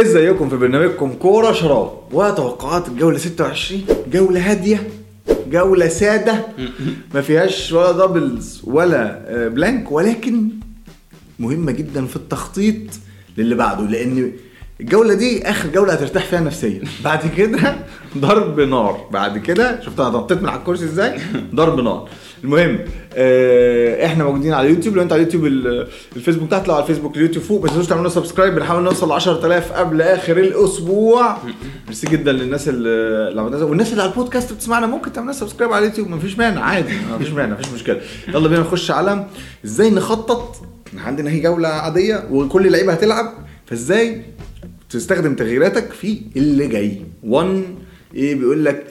ازيكم في برنامجكم كورة شراب؟ وتوقعات الجوله 26 جولة هادية جولة سادة. ما فيهاش ولا doubles ولا آه، blank ولكن مهمة جدا في التخطيط للي بعده لأن الجولة دي آخر جولة هترتاح فيها نفسيا. بعد كده ضرب نار. بعد كده شفت أنا نطيت من على الكرسي إزاي؟ ضرب نار. المهم آه إحنا موجودين على يوتيوب لو أنت على يوتيوب ال- الفيسبوك تحت لو على الفيسبوك اليوتيوب فوق. ما تنسوش تعملوا subscribe. بنحاول نوصل ل 10000 قبل آخر الأسبوع. ميرسي جدا للناس اللي عملتها والناس اللي على البودكاست بتسمعنا ممكن تعملوا subscribe على اليوتيوب. مفيش مانع. عادي. مفيش مانع. مفيش مشكلة. يلا بينا نخش على إزاي نخطط. عندنا هي جولة عادية وكل لعيبة هتلعب. فإزاي تستخدم تغييراتك في اللي جاي. 1 إيه بيقول لك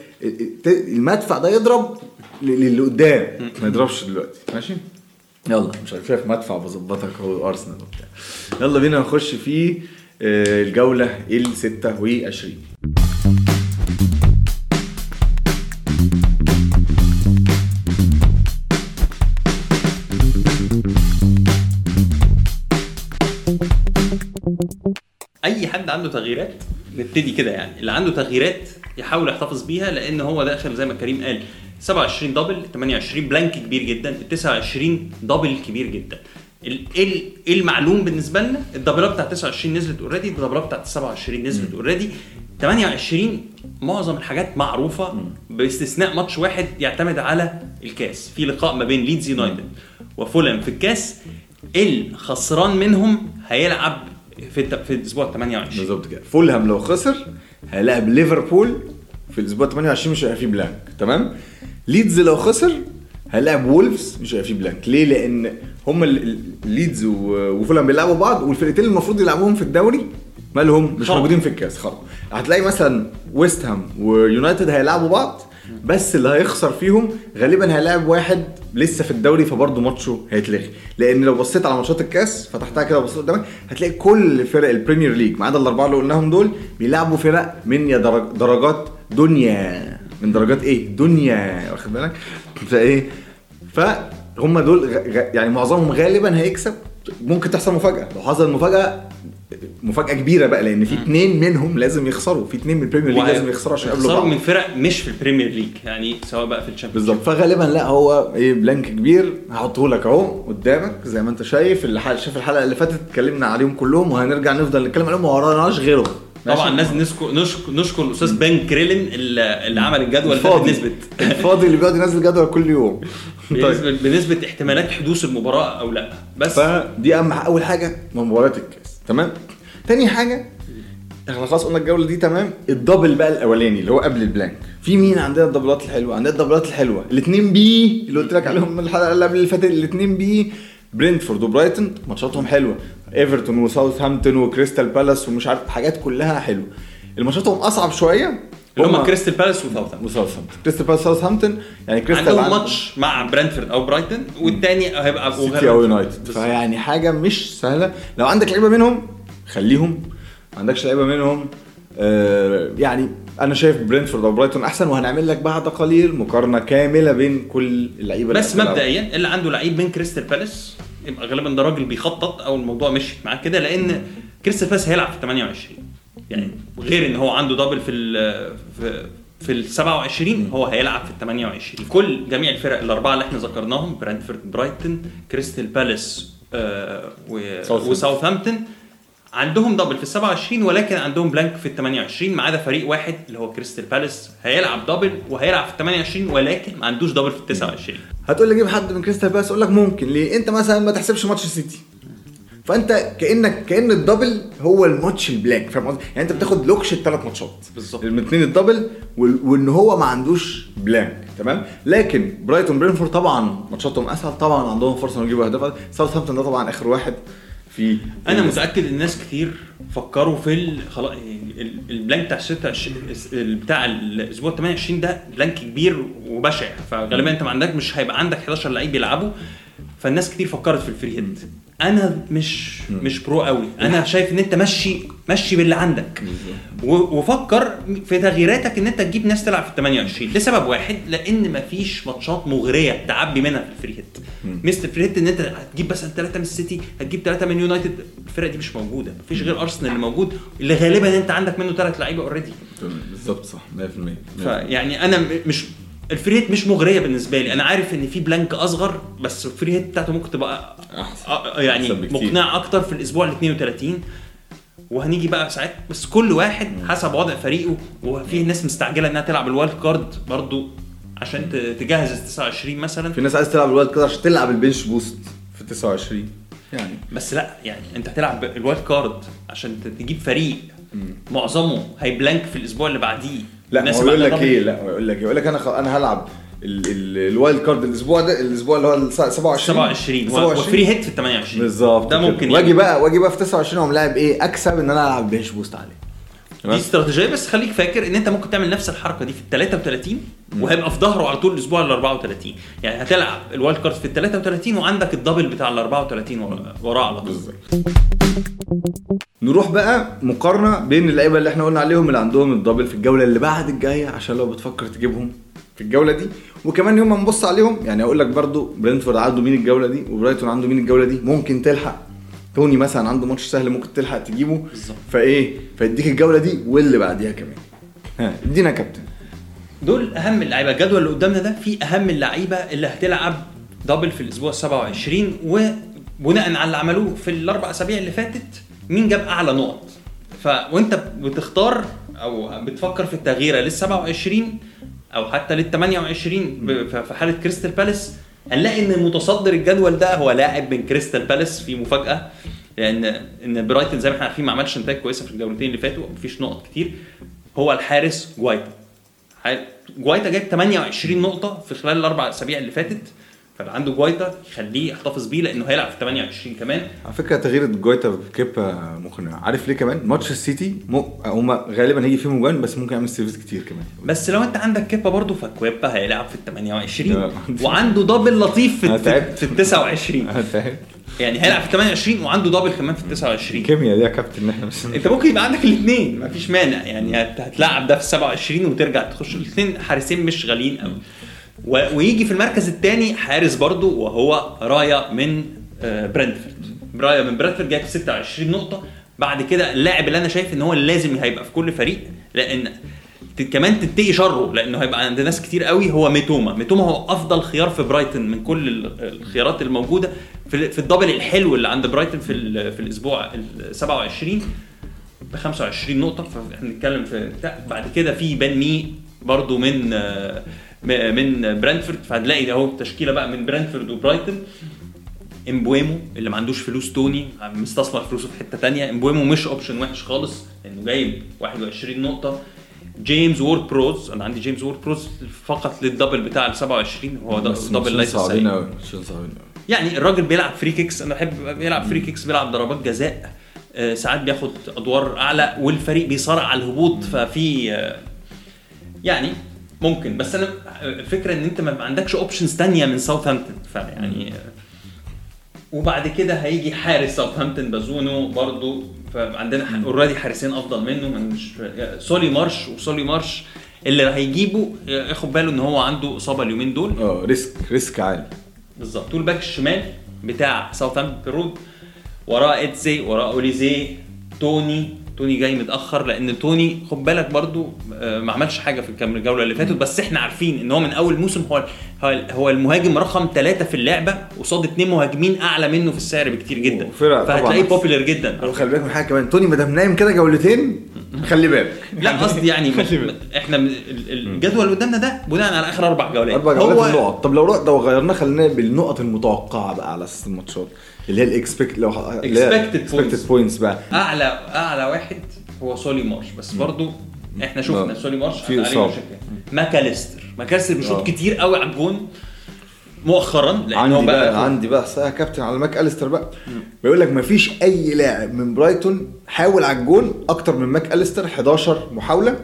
المدفع ده يضرب للي قدام. ما يضربش دلوقتي. ماشي؟ يلا مش عارف شايف مدفع بظبطك هو أرسنال وبتاع. يلا بينا نخش في آه، الجولة ال 26 عنده تغييرات نبتدي كده يعني. اللي عنده تغييرات يحاول يحتفظ بيها لأن هو داخل زي ما كريم قال 27 double 28 blank كبير جدا ال 29 double كبير جدا. إيه ال- إيه المعلوم بالنسبة لنا الدبلات بتاعت 29 نزلت already الدبلات بتاعت 27 نزلت already 28 معظم الحاجات معروفة باستثناء ماتش واحد يعتمد على الكاس. في لقاء ما بين ليدز يونايتد وفولهام في الكاس. الخسران منهم هيلعب في الت- في الأسبوع 28 بالظبط كده. فولهام لو خسر هيلاعب ليفربول في الأسبوع 28 مش هيبقى فيه blank. تمام؟ ليدز لو خسر هيلاعب وولفز مش هيبقى فيه blank. ليه؟ لأن هم ليدز وفولهام بيلعبوا بعض والفرقتين المفروض يلعبوهم في الدوري مالهم؟ مش موجودين في الكاس خلاص هتلاقي مثلا ويست هام ويونايتد هيلعبوا بعض بس اللي هيخسر فيهم غالبا هيلاعب واحد لسه في الدوري فبرضه ماتشه هيتلغي. لأن لو بصيت على ماتشات الكاس فتحتها كده وبصيت قدامك هتلاقي كل فرق ال Premier League ما عدا الأربعة اللي قلناهم دول بيلعبوا فرق من درج درجات دنيا. من درجات إيه؟ دنيا. واخد بالك؟ فإيه؟ فهم دول يعني معظمهم غالبا هيكسب ممكن تحصل مفاجأة. لو حصل مفاجأة مفاجأة كبيرة بقى لأن في اتنين منهم لازم يخسروا. في اتنين من ال Premier League لازم يخسروا عشان يقابلوا بعض. من فرق مش في ال Premier League يعني سواء بقى في ال Championship بالظبط. فغالبا لا هو إيه blank كبير. هحطه لك أهو قدامك زي ما أنت شايف. اللي شاف الحلقة اللي فاتت اتكلمنا عليهم كلهم وهنرجع نفضل نتكلم عليهم. وما وراناش غيرهم. طبعا؟ لازم نشكر نشكر, نشكر الأستاذ Ben Crellin اللي, عمل الجدول ده الفاضي. بنسبه الفاضي اللي بيقعد ينزل جدول كل يوم. طيب. بنسبه بنسبة احتمالات حدوث المباراة أو لأ. بس فدي أهم أول حاجة من مباريات الكاس. تمام؟ تاني حاجة إحنا خلاص قلنا الجولة دي تمام؟ ال double بقى الأولاني اللي هو قبل ال blank. في مين عندنا الدبلات الحلوة؟ عندنا الدبلات الحلوة. الاثنين بي اللي قلت لك عليهم الحلقة اللي قبل اللي فاتت الاثنين بي برينتفورد وبرايتون ماتشاتهم حلوة. ايفرتون وساوثهامبتون وكريستال بالاس ومش عارف حاجات كلها حلوة. الماتشاتهم أصعب شوية. اللي هم كريستال بالاس وساوثهامبتون وساوثهامبتون كريستال بالاس ساوثهامبتون يعني كريستال عندهم عند- ماتش مع برنتفورد أو برايتون والتاني هيبقى سيتي أو يونايتد فيعني حاجة مش سهلة. لو عندك لعيبة منهم خليهم. ما عندكش لعيبة منهم آه يعني أنا شايف برينفورد أو برايتون أحسن وهنعمل لك بعد قليل مقارنة كاملة بين كل اللعيبة اللي بس. مبدئيا اللي عنده لعيب من كريستال بالاس يبقى غالبا ده راجل بيخطط أو الموضوع مشيت معاه كده لأن كريستال بالاس هيلعب في 28 يعني غير إن هو عنده double في ال في في ال 27 هو هيلعب في ال 28 كل جميع الفرق الأربعة اللي إحنا ذكرناهم برانتفورد برايتون كريستال بالاس آه. وساوثهامبتون عندهم دبل في ال 27 ولكن عندهم بلانك في ال 28 ما عدا فريق واحد اللي هو كريستال بالاس هيلعب دبل وهيلعب في ال 28 ولكن ما عندوش دبل في ال 29 هتقول لي جيب حد من كريستال بالاس أقول لك ممكن. ليه؟ انت مثلا ما تحسبش ماتش السيتي فانت كانك كأن الدبل هو الماتش البلاك فاهم قصدي؟ يعني انت بتاخد لوكش الثلاث ماتشات. بالظبط. الاثنين الدبل وان هو ما عندوش بلانك تمام؟ لكن برايتون برينفورد طبعا ماتشاتهم أسهل. طبعا عندهم فرصة إنهم يجيبوا أهداف. ساوثهامبتون ده طبعا آخر واحد. في أنا متأكد إن ناس كتير فكروا في خلاص ال- ال blank بتاع 26 ال- بتاع الأسبوع 28 ده blank كبير وبشع. فغالبا أنت ما عندك مش هيبقى عندك 11 لعيب بيلعبوا. فالناس كتير فكرت في ال free hit أنا مش مش pro قوي. أنا شايف إن أنت مشي مشي باللي عندك. وفكر في تغييراتك إن أنت تجيب ناس تلعب في ال 28 لسبب واحد لأن مفيش ماتشات مغرية تعبي منها في ال free hit. مثل ال free hit إن أنت هتجيب مثلا ثلاثة من السيتي هتجيب ثلاثة من يونايتد. الفرق دي مش موجودة. مفيش غير أرسنال اللي موجود اللي غالبا أنت عندك منه ثلاث لعيبة already بالظبط صح. 100% فيعني أنا مش ال free hit مش مغرية بالنسبة لي. أنا عارف إن في blank أصغر بس ال free hit بتاعته ممكن تبقى يعني أحسن بكتير. مقنع أكتر في الأسبوع ال 32 وهنيجي بقى ساعات بس كل واحد حسب وضع فريقه. وفي ناس مستعجلة إنها تلعب ال wild card برضو عشان تجهز ال 29 مثلا. في ناس عايز تلعب ال wild card عشان تلعب ال bench boost في 29 يعني. بس لأ يعني أنت هتلعب ال wild card عشان تجيب فريق. معظمه هيبلانك في الأسبوع اللي بعديه. لا هو اللي يقول لك إيه؟ لا هو يقول لك يقول لك أنا. أنا هلعب ال- ال- ال wild card الأسبوع ده الأسبوع اللي هو ال 27 27 و free hit في ال 28 بالظبط. ده. ممكن واجي. بقى واجي بقى في 29 اقوم لاعب إيه؟ أكسب إن أنا ألعب bench boost عليه. دي؟ استراتيجية بس خليك فاكر إن أنت ممكن تعمل نفس الحركة دي في ال 33 وهيبقى في ظهره على طول الأسبوع ال 34 يعني هتلعب ال wild card في ال 33 وعندك ال double بتاع ال 34 ورا- وراه على طول. بالظبط. نروح بقى مقارنة بين اللعيبة اللي إحنا قلنا عليهم اللي عندهم ال double في الجولة اللي بعد الجاية عشان لو بتفكر تجيبهم في الجولة دي. وكمان يوم ما نبص عليهم يعني أقول لك برضو برينفورد عنده مين الجولة دي وبرايتون عنده مين الجولة دي ممكن تلحق توني مثلا عنده ماتش سهل ممكن تلحق تجيبه بالظبط. فإيه فيديك الجولة دي واللي بعديها كمان. ها إدينا كابتن. دول أهم اللعيبة. الجدول اللي قدامنا ده فيه أهم اللعيبة اللي هتلعب double في الأسبوع ال 27 وبناء على اللي عملوه في الأربع أسابيع اللي فاتت مين جاب أعلى نقط؟ ف وأنت بتختار أو بتفكر في التغيير لل 27 أو حتى لل 28 ب- ف- في حالة كريستال بالاس هنلاقي إن متصدر الجدول ده هو لاعب من كريستال بالاس في مفاجأة لأن إن برايتون زي ما إحنا عارفين ما عملش نتائج كويسة في الجولتين اللي فاتوا مفيش نقط كتير. هو الحارس جوايتا. جوايتا جايب 28 نقطة في خلال الأربع أسابيع اللي فاتت. فاللي عنده جوايتا يخليه يحتفظ بيه لأنه هيلعب في 28 كمان. على فكرة تغيير جويتا بكيبا مقنع. عارف ليه كمان؟ ماتش السيتي م... هم غالبا هيجي فيهم جوان بس ممكن يعمل saves كتير كمان. بس لو أنت عندك كيبا برضه فكيبا هيلعب في ال 28 لا. وعنده double لطيف في. في ال 29 أنا فاهم يعني هيلعب في 28 وعنده double كمان في ال 29 الكيمياء دي يا كابتن إحنا بس أنت ممكن يبقى عندك الاثنين مفيش مانع. يعني هت- هتلعب ده في 27 وترجع تخش الاثنين. حارسين مش غاليين قوي ويجي في المركز الثاني حارس برضو وهو رايا من آه، برنتفورد رايا من برنتفورد جايب 26 نقطة. بعد كده اللاعب اللي أنا شايف إن هو لازم هيبقى في كل فريق لأن كمان تتقي شره لأنه هيبقى عند ناس كتير قوي هو ميتوما. ميتوما هو أفضل خيار في برايتون من كل ال- الخيارات الموجودة. في, في ال double الحلو اللي عند برايتون في في الأسبوع ال 27 ب 25 نقطة. فإحنا بنتكلم في. بعد كده في بن مي برضو من آه، من برنتفورد فهنلاقي اهو تشكيلة بقى من برنتفورد وبرايتون. امبويمو اللي ما عندوش فلوس توني مستثمر فلوسه في حتة تانية. امبويمو مش option وحش خالص لأنه جايب 21 نقطة. جيمس وورد بروز أنا عندي جيمس وورد بروز فقط لل double بتاع ال 27 هو double صعبين قوي ماتشين صعبين قوي يعني الراجل بيلعب free kicks أنا بحب بيلعب free kicks بيلعب ضربات جزاء. آه، ساعات بياخد أدوار أعلى والفريق بيصارع على الهبوط ففي آه، يعني ممكن بس أنا الفكرة إن أنت ما عندكش options تانية من ساوثهامبتون فيعني وبعد كده هيجي حارس ساوثهامبتون بازونو برضو فعندنا already حارسين أفضل منه من مش سولي مارش وسولي مارش اللي هيجيبه ياخد باله إن هو عنده إصابة اليومين دول. آه risk risk عالي. بالظبط. وال back الشمال بتاع ساوثهامبتون رود وراه ايزي وراه اوليزي توني توني جاي متأخر لأن توني خد بالك برضو آه، ما عملش حاجة في الجولة اللي فاتت بس إحنا عارفين إن هو من أول موسم هو هو- المهاجم رقم ثلاثة في اللعبة قصاد اثنين مهاجمين أعلى منه في السعر بكتير جدا. فهتلاقيه. popular جدا. خلي بالك من حاجة كمان توني ما دام نايم كده جولتين خلي بالك. لا قصدي يعني. إحنا الجدول اللي قدامنا ده بناء على آخر أربع جولات. أربع جولات هو النقط. طب لو لو غيرنا خلينا بالنقط المتوقعة بقى على أساس الماتشات. اللي هي ال expected points. points بقى اعلى أعلى واحد هو سولي مارش بس برضو إحنا شفنا آه. سولي مارش في. مشاكل ماكاليستر ماكاليستر آه. بيشوط كتير قوي على الجون مؤخرا لأن هو عندي بقى, بقى عندي بقى يا كابتن على ماكاليستر بقى بيقول لك مفيش أي لاعب من برايتون حاول على الجون أكتر من ماكاليستر 11 محاولة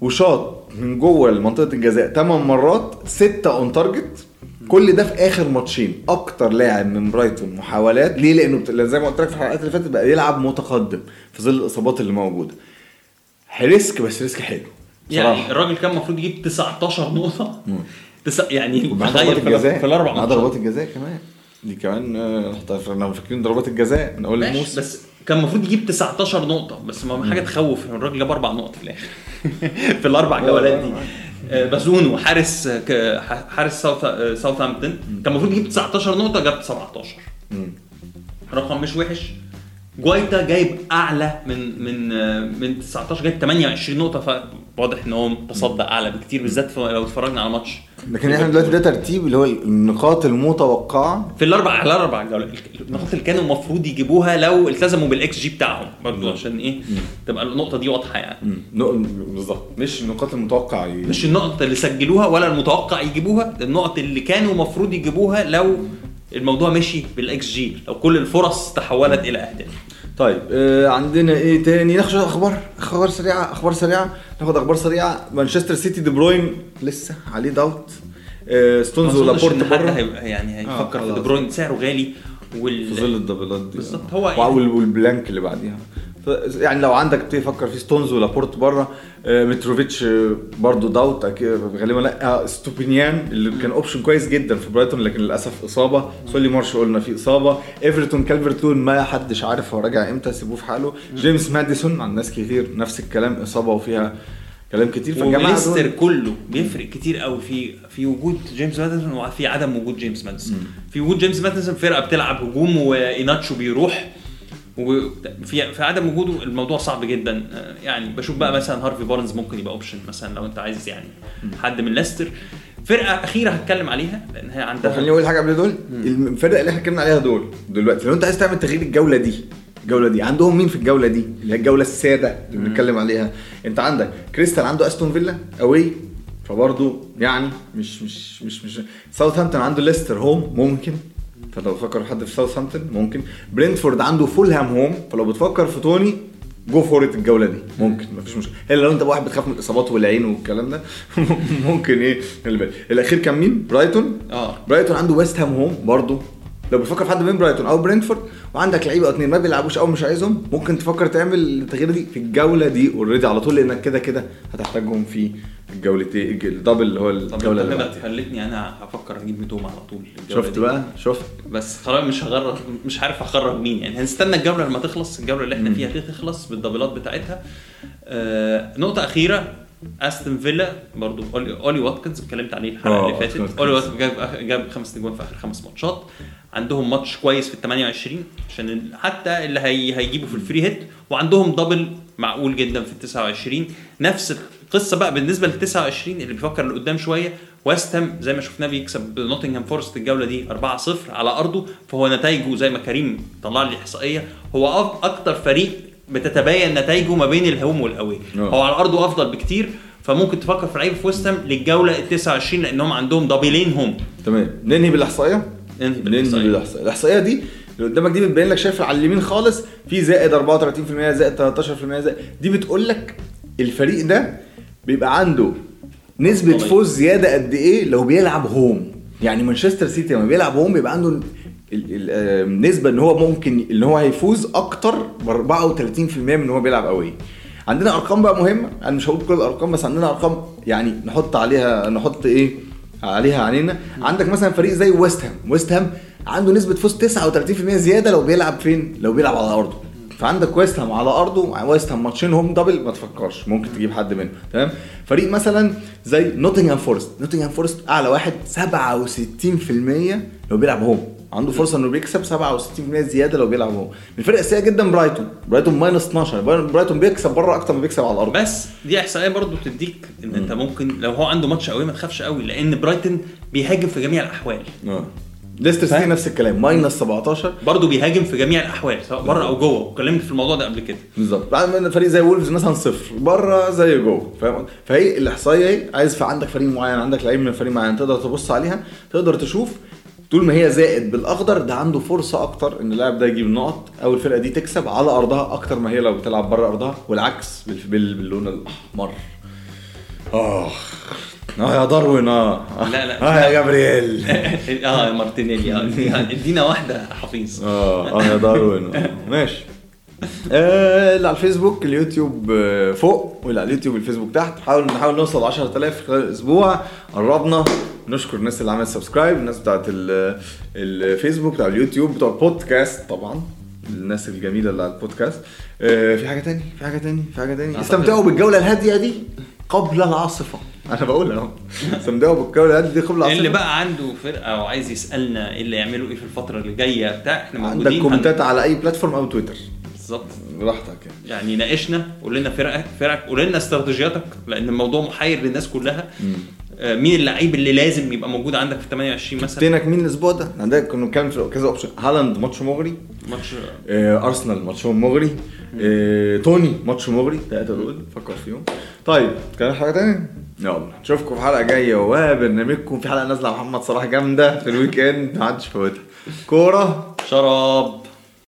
وشاط من جوه منطقه الجزاء 8 مرات 6 on target كل ده في آخر ماتشين. أكتر لاعب من برايتون محاولات. ليه؟ لأنه بت- زي ما قلت لك في الحلقات اللي فاتت بقى يلعب متقدم في ظل الإصابات اللي موجودة. risk بس risk حلو. يعني. الراجل كان المفروض يجيب 19 نقطة. تسع يعني تخيل في, الأربع مع ماتشات. ضربات الجزاء كمان. دي كمان آه، إحنا فاكرين ضربات الجزاء من أول الموسم. بس كان المفروض يجيب 19 نقطة بس ما حاجة تخوف الراجل جاب أربع نقط في الآخر. في الأربع جولات دي. بازونو حارس حارس ساوث ساوثهامبتون كان المفروض يجيب 19 نقطة جاب 17 مم. رقم مش وحش جوايتا جايب أعلى من من من 19 جايب 28 نقطة فواضح إن هو تصدى أعلى بكتير بالذات لو اتفرجنا على ماتش لكن إحنا دلوقتي ده ترتيب اللي هو النقاط المتوقعة. في الاربع على الأربع النقاط اللي كانوا المفروض يجيبوها لو التزموا بالإكس جي بتاعهم برضه عشان إيه؟ تبقى النقطة دي واضحة يعني. مم. بالظبط. مش النقاط المتوقعة ي- مش النقط اللي سجلوها ولا المتوقع يجيبوها النقط اللي كانوا المفروض يجيبوها لو الموضوع مشي بالإكس جي. لو كل الفرص تحولت إلى أهداف. طيب آه عندنا إيه تاني؟ ناخد أخبار. أخبار سريعة أخبار سريعة. ناخد أخبار سريعة. مانشستر سيتي دي بروين لسه عليه ضغط آه ستونز ولابورت بره؟ هيبقى- يعني هيفكر آه، في. دي بروين. سعره غالي. وال في ظل الدبلات دي. بالظبط،. هو وال- وال blank اللي بعديها. ف- يعني لو عندك تفكر في ستونز ولابورت بره آه، متروفيتش آه، برضه داوت أكيد- غالبا لا. آه، ستوبينيان اللي كان option كويس جدا في برايتون لكن للأسف إصابة. سولي مارش قلنا فيه إصابة. إيفرتون كالفرت لوين ما حدش عارف هو راجع إمتى سيبوه في حاله. جيمس ماديسون عند ناس كتير نفس الكلام إصابة وفيها كلام كتير فالجماعه وليستر دول. كله بيفرق كتير قوي في في وجود جيمس ماديسون وفي عدم وجود جيمس ماديسون في وجود جيمس ماديسون فرقة بتلعب هجوم وايناتشو بيروح وفي في عدم وجوده الموضوع صعب جدا. آه، يعني بشوف بقى مثلا هارفي بارنز ممكن يبقى option مثلا لو أنت عايز يعني حد من ليستر. فرقة أخيرة هتكلم عليها لأن هي عندها خليني أقول حاجة قبل دول. الفرق اللي إحنا اتكلمنا عليها دول دلوقتي لو أنت عايز تعمل تغيير الجولة دي الجولة دي. عندهم مين في الجولة دي؟ اللي هي الجولة السادة اللي بنتكلم عليها. انت عندك كريستال عنده أستون فيلا away فبرضه يعني مش مش مش مش ساوثهامبتون عنده ليستر home ممكن. فلو بتفكر حد في ساوثهامبتون ممكن. برينتفورد عنده فولهام home فلو بتفكر في توني go for it الجولة دي. ممكن مفيش مشكلة. الا لو انت واحد بتخاف من الإصابات والعين والكلام ده ممكن إيه الأخير كان مين؟ برايتون؟ آه. برايتون عنده ويست هام home برضه. لو بتفكر في حد من برايتون أو برينتفورد وعندك لعيبة أو اتنين ما بيلعبوش أو مش عايزهم ممكن تفكر تعمل التغيير دي في الجولة دي already على طول لأنك كده كده هتحتاجهم في الجولتين ال double اللي هو الجولة اللي بعدها. خلتني أنا هفكر أجيب ميتوما على طول شفت دي. بقى؟ شفت؟ بس خلاص مش هغرر مش عارف هخرج مين. يعني هنستنى الجولة لما تخلص الجولة اللي إحنا فيها دي تخلص بالدبلات بتاعتها. آه نقطة أخيرة أستون فيلا برضو اولي, أولي واتكنز اتكلمت عليه الحلقة آه، اللي فاتت. أولي واتكنز. جاب جاب خمس نجوان في آخر خمس ماتشات. عندهم ماتش كويس في ال 28 عشان حتى اللي هي هيجيبوا في ال free hit وعندهم double معقول جدا في ال 29 نفس القصة بقى بالنسبة لل 29 اللي بيفكر لقدام شوية. ويست هام زي ما شفناه بيكسب نوتنغهام فورست الجولة دي 4-0 على أرضه. فهو نتائجه زي ما كريم طلع لي إحصائية هو أكتر فريق بتتباين نتائجه ما بين الهوم والأوي. آه. هو على أرضه أفضل بكتير. فممكن تفكر في لعيبة في ويست هام للجولة ال 29 لأنهم عندهم دبلين هوم. تمام. ننهي بالإحصائية؟ ننهي بالإحصائية. بالاحصائيه الإحصائية دي اللي قدامك دي بتبين لك شايف على اليمين خالص في زائد 34% زائد 13% زائد دي بتقول لك الفريق ده بيبقى عنده نسبة. فوز زيادة قد إيه لو بيلعب هوم يعني مانشستر سيتي لما بيلعب هوم بيبقى عنده ال- ال- آه، نسبة إن هو ممكن إن هو هيفوز أكتر ب 34% من إن هو بيلعب away عندنا أرقام بقى مهمة أنا مش هقول كل الأرقام بس عندنا أرقام يعني نحط عليها نحط إيه عليها علينا عندك مثلا فريق زي ويست هام ويست هام عنده نسبة فوز 39% زيادة لو بيلعب فين؟ لو بيلعب على أرضه. فعندك ويست هام على أرضه. ويست هام ماتشين home double ما تفكرش. ممكن تجيب حد منهم. تمام؟ فريق مثلا زي نوتنغهام فورست نوتنغهام فورست أعلى واحد 67% لو بيلعب home عنده فرصة إنه بيكسب 67% زيادة لو بيلعب home من الفرق السيئه جدا برايتون. برايتون minus 12 برايتون بيكسب بره أكتر ما بيكسب على الأرض. بس دي إحصائية برضو تديك إن أنت ممكن لو هو عنده ماتش قوي ما تخافش قوي لأن برايتون بيهاجم في جميع الأحوال. آه. ليستر سيتي؟ نفس الكلام. minus 17 برضه بيهاجم في جميع الأحوال سواء بره أو جوه. واتكلمت في الموضوع ده قبل كده. بالظبط. بعد ما فريق زي وولفز مثلا صفر. بره زي جوه. فاهم؟ فهي الإحصائية اهي عايز في عندك فريق معين عندك لعيب من فريق معين تقدر تبص عليها تقدر تشوف طول ما هي زائد بالأخضر ده عنده فرصة أكتر إن اللاعب ده يجيب نقط. أو الفرقه دي تكسب على أرضها أكتر ما هي لو بتلعب بره أرضها والعكس بال- بال- باللون الأحمر. آه آه يا داروين آه. لا، لا. آه يا جابرييل. آه مارتينيلي آه ادينا واحدة حفيظ. آه آه يا داروين آه. ماشي. آه، اللي على الفيسبوك اليوتيوب آه، فوق واللي على اليوتيوب الفيسبوك تحت. حاول نحاول نوصل 10000 خلال الأسبوع. قربنا. نشكر الناس اللي عملت subscribe الناس بتاعت ال- الفيسبوك بتاع اليوتيوب بتوع البودكاست طبعا الناس الجميلة اللي على البودكاست آه، في حاجة تاني؟ في حاجة تاني؟ في حاجة تاني؟ استمتعوا بالجولة الهادية دي قبل العاصفة. أنا بقول أهو. استمتعوا بالجولة الهادية دي قبل العاصفة. اللي بقى عنده فرقة وعايز يسألنا إيه اللي يعملوا إيه في الفترة اللي جاية بتاع إحنا عندك موجودين كومنتات على أي platform أو تويتر بالظبط. براحتك يعني. يعني ناقشنا قول لنا فرقك فرقك قول لنا استراتيجياتك لأن الموضوع محير للناس كلها. مين اللعيب اللي لازم يبقى موجود عندك في 28 مثلا؟ think مين الأسبوع ده؟ عندك كنا بنتكلم في كذا option هالاند ماتش مغري. ماتش آه ارسنال ماتشهم مغري. آه توني ماتش مغري. ثلاثة دول. فكر فيهم. طيب كان حاجة تانية؟ يلا. نشوفكم في حلقة جاية وبرنامجكم في حلقة نازلة محمد صلاح جامدة في ال weekend ما حدش فوتها. كورة. شراب.